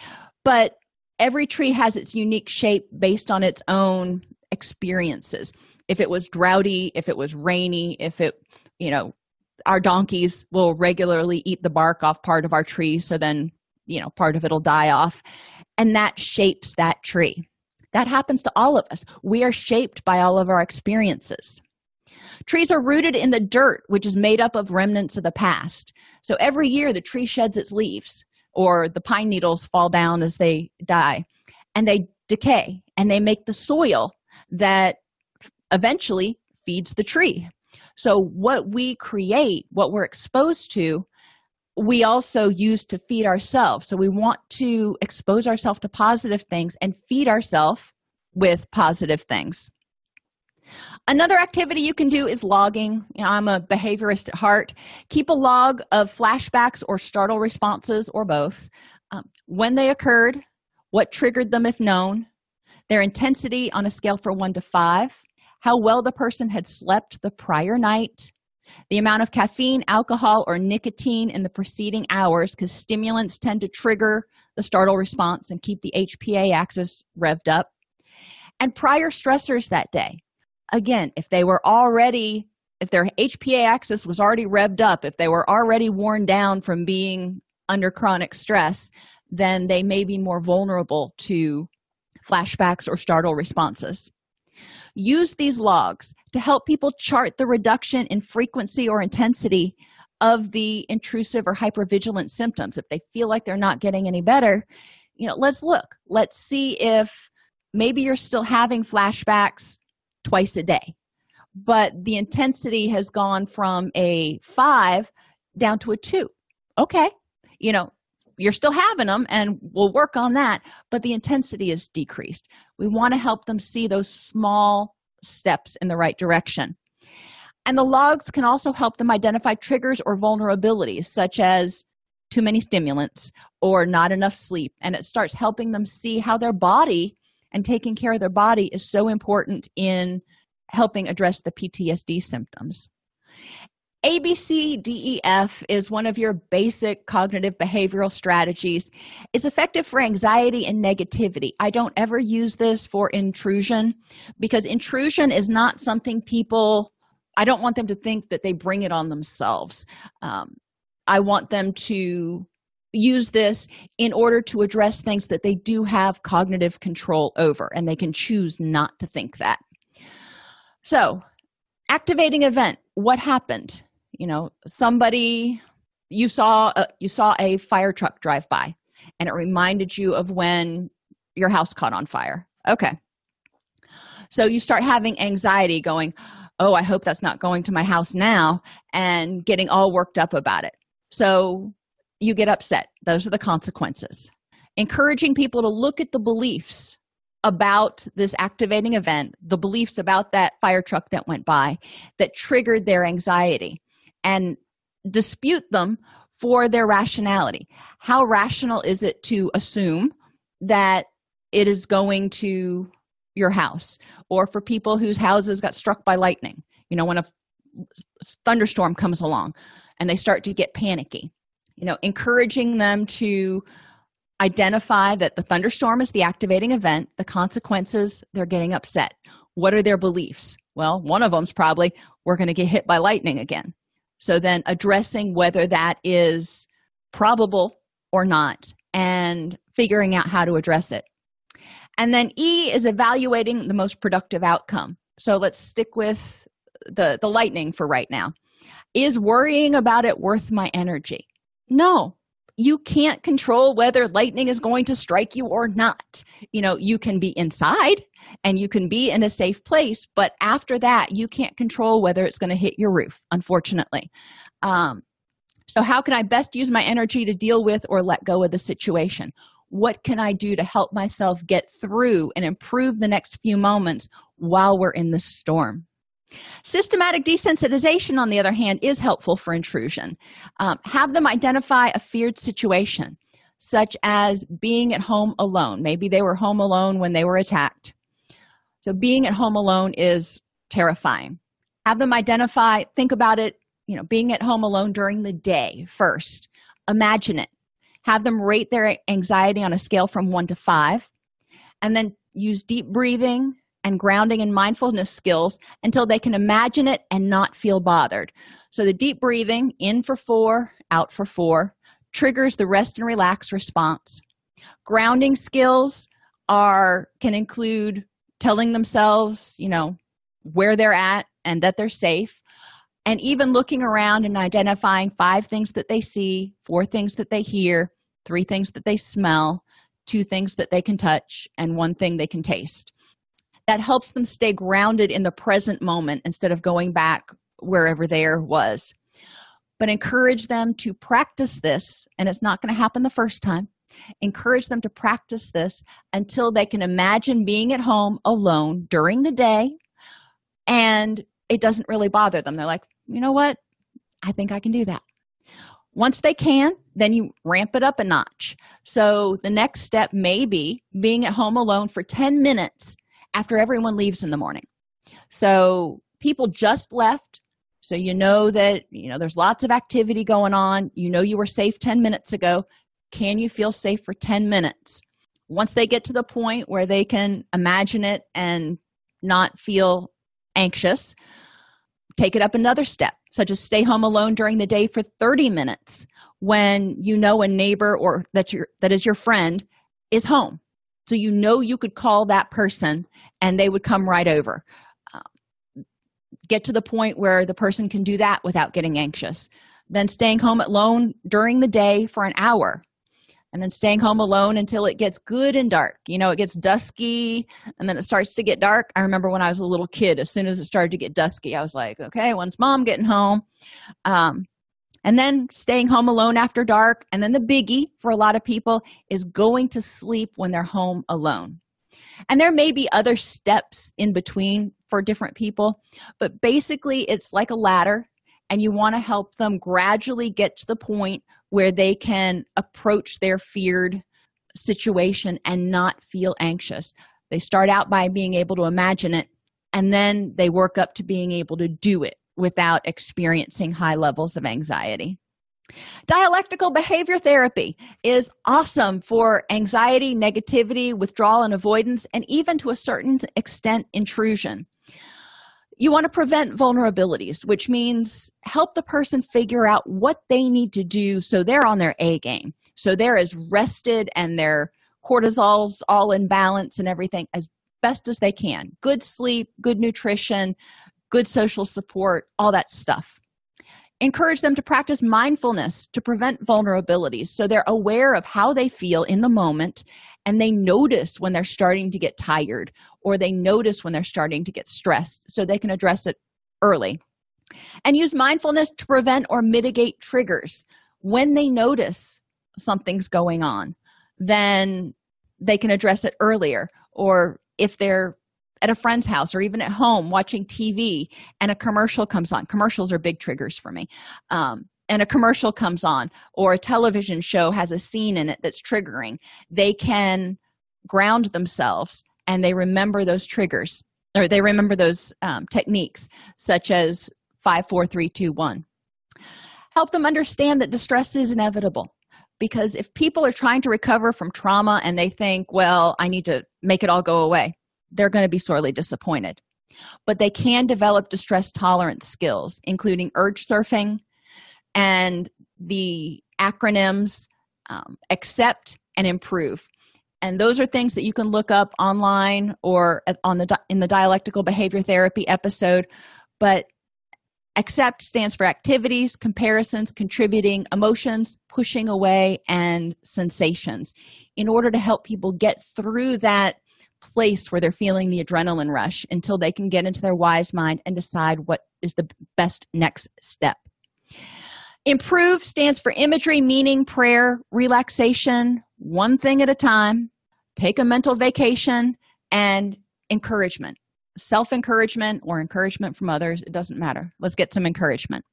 But every tree has its unique shape based on its own experiences. If it was droughty, if it was rainy, if it, you know, our donkeys will regularly eat the bark off part of our tree, so then, you know, part of it'll die off. And that shapes that tree. That happens to all of us. We are shaped by all of our experiences. Trees are rooted in the dirt, which is made up of remnants of the past. So every year the tree sheds its leaves, or the pine needles fall down as they die, and they decay and they make the soil that eventually feeds the tree. So, what we create, what we're exposed to, we also use to feed ourselves. So we want to expose ourselves to positive things and feed ourselves with positive things. Another activity you can do is logging. You know, I'm a behaviorist at heart. Keep a log of flashbacks or startle responses or both. Um, when they occurred, what triggered them if known, their intensity on a scale from one to five, how well the person had slept the prior night, the amount of caffeine, alcohol, or nicotine in the preceding hours, because stimulants tend to trigger the startle response and keep the HPA axis revved up, and prior stressors that day. Again, if they were already, if their HPA axis was already revved up, if they were already worn down from being under chronic stress, then they may be more vulnerable to flashbacks or startle responses. Use these logs to help people chart the reduction in frequency or intensity of the intrusive or hypervigilant symptoms. If they feel like they're not getting any better, you know, let's look. Let's see if maybe you're still having flashbacks twice a day, but the intensity has gone from a five down to a two. Okay, you know, you're still having them and we'll work on that but the intensity is decreased. We want to help them see those small steps in the right direction. And the logs can also help them identify triggers or vulnerabilities such as too many stimulants or not enough sleep and it starts helping them see how their body and taking care of their body is so important in helping address the PTSD symptoms ABCDEF is one of your basic cognitive behavioral strategies. It's effective for anxiety and negativity. I don't ever use this for intrusion because intrusion is not something people, I don't want them to think that they bring it on themselves. Um, I want them to use this in order to address things that they do have cognitive control over and they can choose not to think that. So, activating event what happened? you know somebody you saw a, you saw a fire truck drive by and it reminded you of when your house caught on fire okay so you start having anxiety going oh i hope that's not going to my house now and getting all worked up about it so you get upset those are the consequences encouraging people to look at the beliefs about this activating event the beliefs about that fire truck that went by that triggered their anxiety and dispute them for their rationality. How rational is it to assume that it is going to your house or for people whose houses got struck by lightning? You know, when a thunderstorm comes along and they start to get panicky, you know, encouraging them to identify that the thunderstorm is the activating event, the consequences, they're getting upset. What are their beliefs? Well, one of them's probably we're going to get hit by lightning again. So then addressing whether that is probable or not and figuring out how to address it. And then E is evaluating the most productive outcome. So let's stick with the, the lightning for right now. Is worrying about it worth my energy? No, you can't control whether lightning is going to strike you or not. You know, you can be inside and you can be in a safe place but after that you can't control whether it's going to hit your roof unfortunately. Um, so how can i best use my energy to deal with or let go of the situation? What can i do to help myself get through and improve the next few moments while we're in the storm Systematic desensitization, on the other hand, is helpful for intrusion. Um, have them identify a feared situation, such as being at home alone. Maybe they were home alone when they were attacked. So being at home alone is terrifying. Have them identify, think about it, you know, being at home alone during the day first. Imagine it. Have them rate their anxiety on a scale from one to five, and then use deep breathing and grounding and mindfulness skills until they can imagine it and not feel bothered. So the deep breathing, in for four, out for four, triggers the rest and relax response. Grounding skills are can include telling themselves, you know, where they're at and that they're safe. And even looking around and identifying five things that they see, four things that they hear, three things that they smell, two things that they can touch, and one thing they can taste. That helps them stay grounded in the present moment instead of going back wherever there was. but encourage them to practice this and it's not going to happen the first time. Encourage them to practice this until they can imagine being at home alone during the day and it doesn't really bother them. They're like you know what? I think i can do that. Once they can then you ramp it up a notch. So the next step may be being at home alone for 10 minutes after everyone leaves in the morning. So people just left. So you know that you know there's lots of activity going on. You know you were safe 10 minutes ago. Can you feel safe for 10 minutes? Once they get to the point where they can imagine it and not feel anxious take it up another step such as stay home alone during the day for 30 minutes when you know a neighbor or that your that is your friend is home so you know you could call that person and they would come right over um, get to the point where the person can do that without getting anxious then staying home alone during the day for an hour and then staying home alone until it gets good and dark. You know, it gets dusky and then it starts to get dark. I remember when I was a little kid, as soon as it started to get dusky, I was like, okay, when's mom getting home? Um, and then staying home alone after dark. And then the biggie for a lot of people is going to sleep when they're home alone. And there may be other steps in between for different people, but basically it's like a ladder, and you want to help them gradually get to the point where they can approach their feared situation and not feel anxious. They start out by being able to imagine it, and then they work up to being able to do it without experiencing high levels of anxiety. Dialectical behavior therapy is awesome for anxiety, negativity, withdrawal, and avoidance, and even to a certain extent, intrusion you want to prevent vulnerabilities which means help the person figure out what they need to do so they're on their a game so they're as rested and their cortisol's all in balance and everything as best as they can good sleep good nutrition good social support all that stuff. Encourage them to practice mindfulness to prevent vulnerabilities so they're aware of how they feel in the moment and they notice when they're starting to get tired or they notice when they're starting to get stressed so they can address it early. And use mindfulness to prevent or mitigate triggers. When they notice something's going on then they can address it earlier. Or if they're at a friend's house or even at home watching tv and a commercial comes on. Commercials are big triggers for me. Um, and a commercial comes on or a television show has a scene in it that's triggering they can ground themselves and they remember those triggers or they remember those um, techniques such as five four three two one. Help them understand that distress is inevitable because if people are trying to recover from trauma and they think well i need to make it all go away they're going to be sorely disappointed. But they can develop distress tolerance skills including urge surfing and the acronyms um, accept and improve. And those are things that you can look up online or on the in the dialectical behavior therapy episode. But accept stands for activities comparisons contributing emotions pushing away and sensations. In order to help people get through that place where they're feeling the adrenaline rush until they can get into their wise mind and decide what is the best next step. Improve stands for imagery meaning prayer relaxation one thing at a time. Take a mental vacation and encouragement. Self encouragement or encouragement from others it doesn't matter. Let's get some encouragement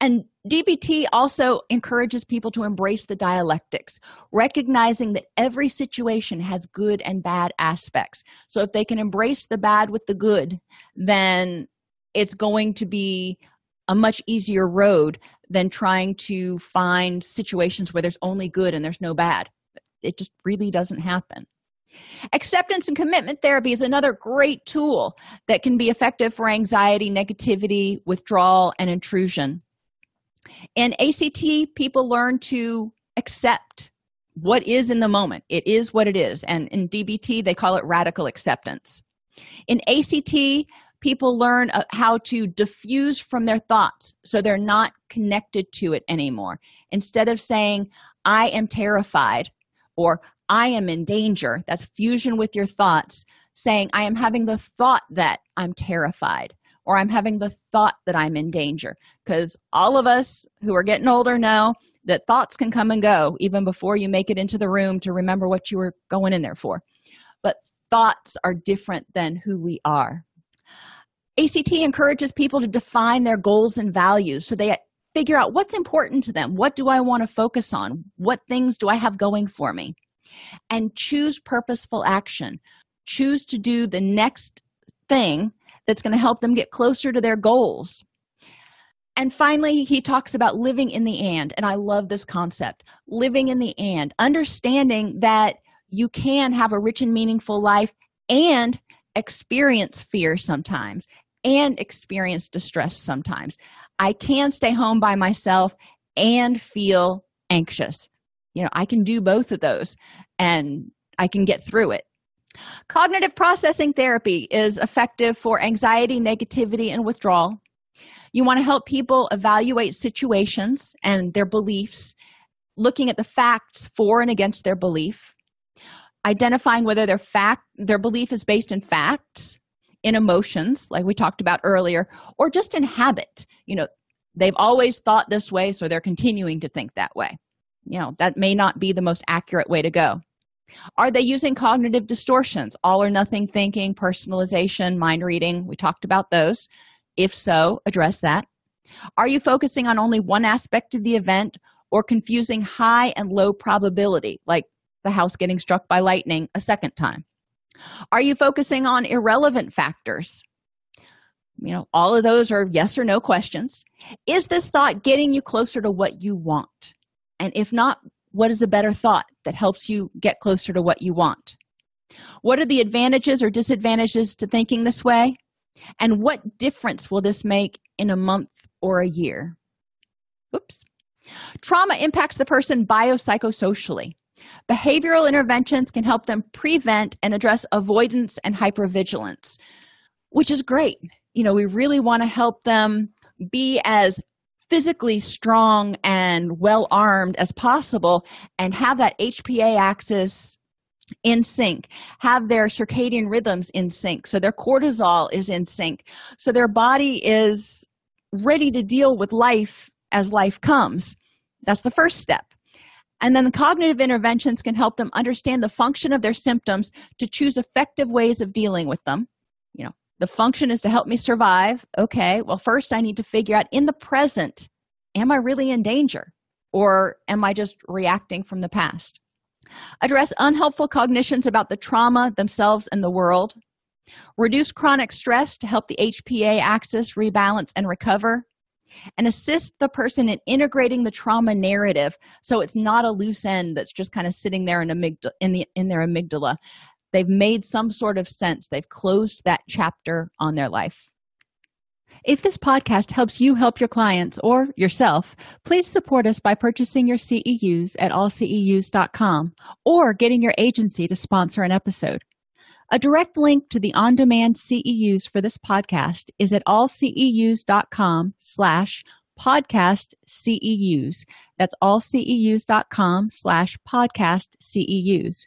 and DBT also encourages people to embrace the dialectics, recognizing that every situation has good and bad aspects. So, if they can embrace the bad with the good, then it's going to be a much easier road than trying to find situations where there's only good and there's no bad. It just really doesn't happen. Acceptance and commitment therapy is another great tool that can be effective for anxiety, negativity, withdrawal, and intrusion. In ACT, people learn to accept what is in the moment. It is what it is. And in DBT, they call it radical acceptance. In ACT, people learn uh, how to defuse from their thoughts so they're not connected to it anymore. Instead of saying, I am terrified or I am in danger, that's fusion with your thoughts, saying, I am having the thought that I'm terrified or I'm having the thought that I'm in danger. Because all of us who are getting older know that thoughts can come and go even before you make it into the room to remember what you were going in there for. But thoughts are different than who we are. ACT encourages people to define their goals and values so they figure out what's important to them. What do I want to focus on? What things do I have going for me? And choose purposeful action. Choose to do the next thing that's going to help them get closer to their goals. And finally, he talks about living in the and, and I love this concept living in the and, understanding that you can have a rich and meaningful life and experience fear sometimes and experience distress sometimes. I can stay home by myself and feel anxious. You know, I can do both of those and I can get through it. Cognitive processing therapy is effective for anxiety, negativity, and withdrawal. You want to help people evaluate situations and their beliefs, looking at the facts for and against their belief, identifying whether their fact their belief is based in facts, in emotions, like we talked about earlier, or just in habit. You know, they've always thought this way, so they're continuing to think that way. You know, that may not be the most accurate way to go. Are they using cognitive distortions, all or nothing thinking, personalization, mind reading? We talked about those. If so, address that. Are you focusing on only one aspect of the event or confusing high and low probability, like the house getting struck by lightning a second time? Are you focusing on irrelevant factors? You know, all of those are yes or no questions. Is this thought getting you closer to what you want? And if not, what is a better thought that helps you get closer to what you want? What are the advantages or disadvantages to thinking this way? And what difference will this make in a month or a year? Oops. Trauma impacts the person biopsychosocially. Behavioral interventions can help them prevent and address avoidance and hypervigilance, which is great. You know, we really want to help them be as physically strong and well armed as possible and have that HPA axis in sync, have their circadian rhythms in sync, so their cortisol is in sync, so their body is ready to deal with life as life comes. That's the first step. And then the cognitive interventions can help them understand the function of their symptoms to choose effective ways of dealing with them. The function is to help me survive. Okay, well, first I need to figure out in the present, am I really in danger? Or am I just reacting from the past? Address unhelpful cognitions about the trauma themselves and the world. Reduce chronic stress to help the HPA axis rebalance and recover and assist the person in integrating the trauma narrative so it's not a loose end that's just kind of sitting there in, in, the, in their amygdala they've made some sort of sense they've closed that chapter on their life if this podcast helps you help your clients or yourself, please support us by purchasing your CEUs at allceus.com or getting your agency to sponsor an episode. A direct link to the on-demand CEUs for this podcast is at allceus.com slash podcast CEUs. That's allceus.com slash podcast CEUs.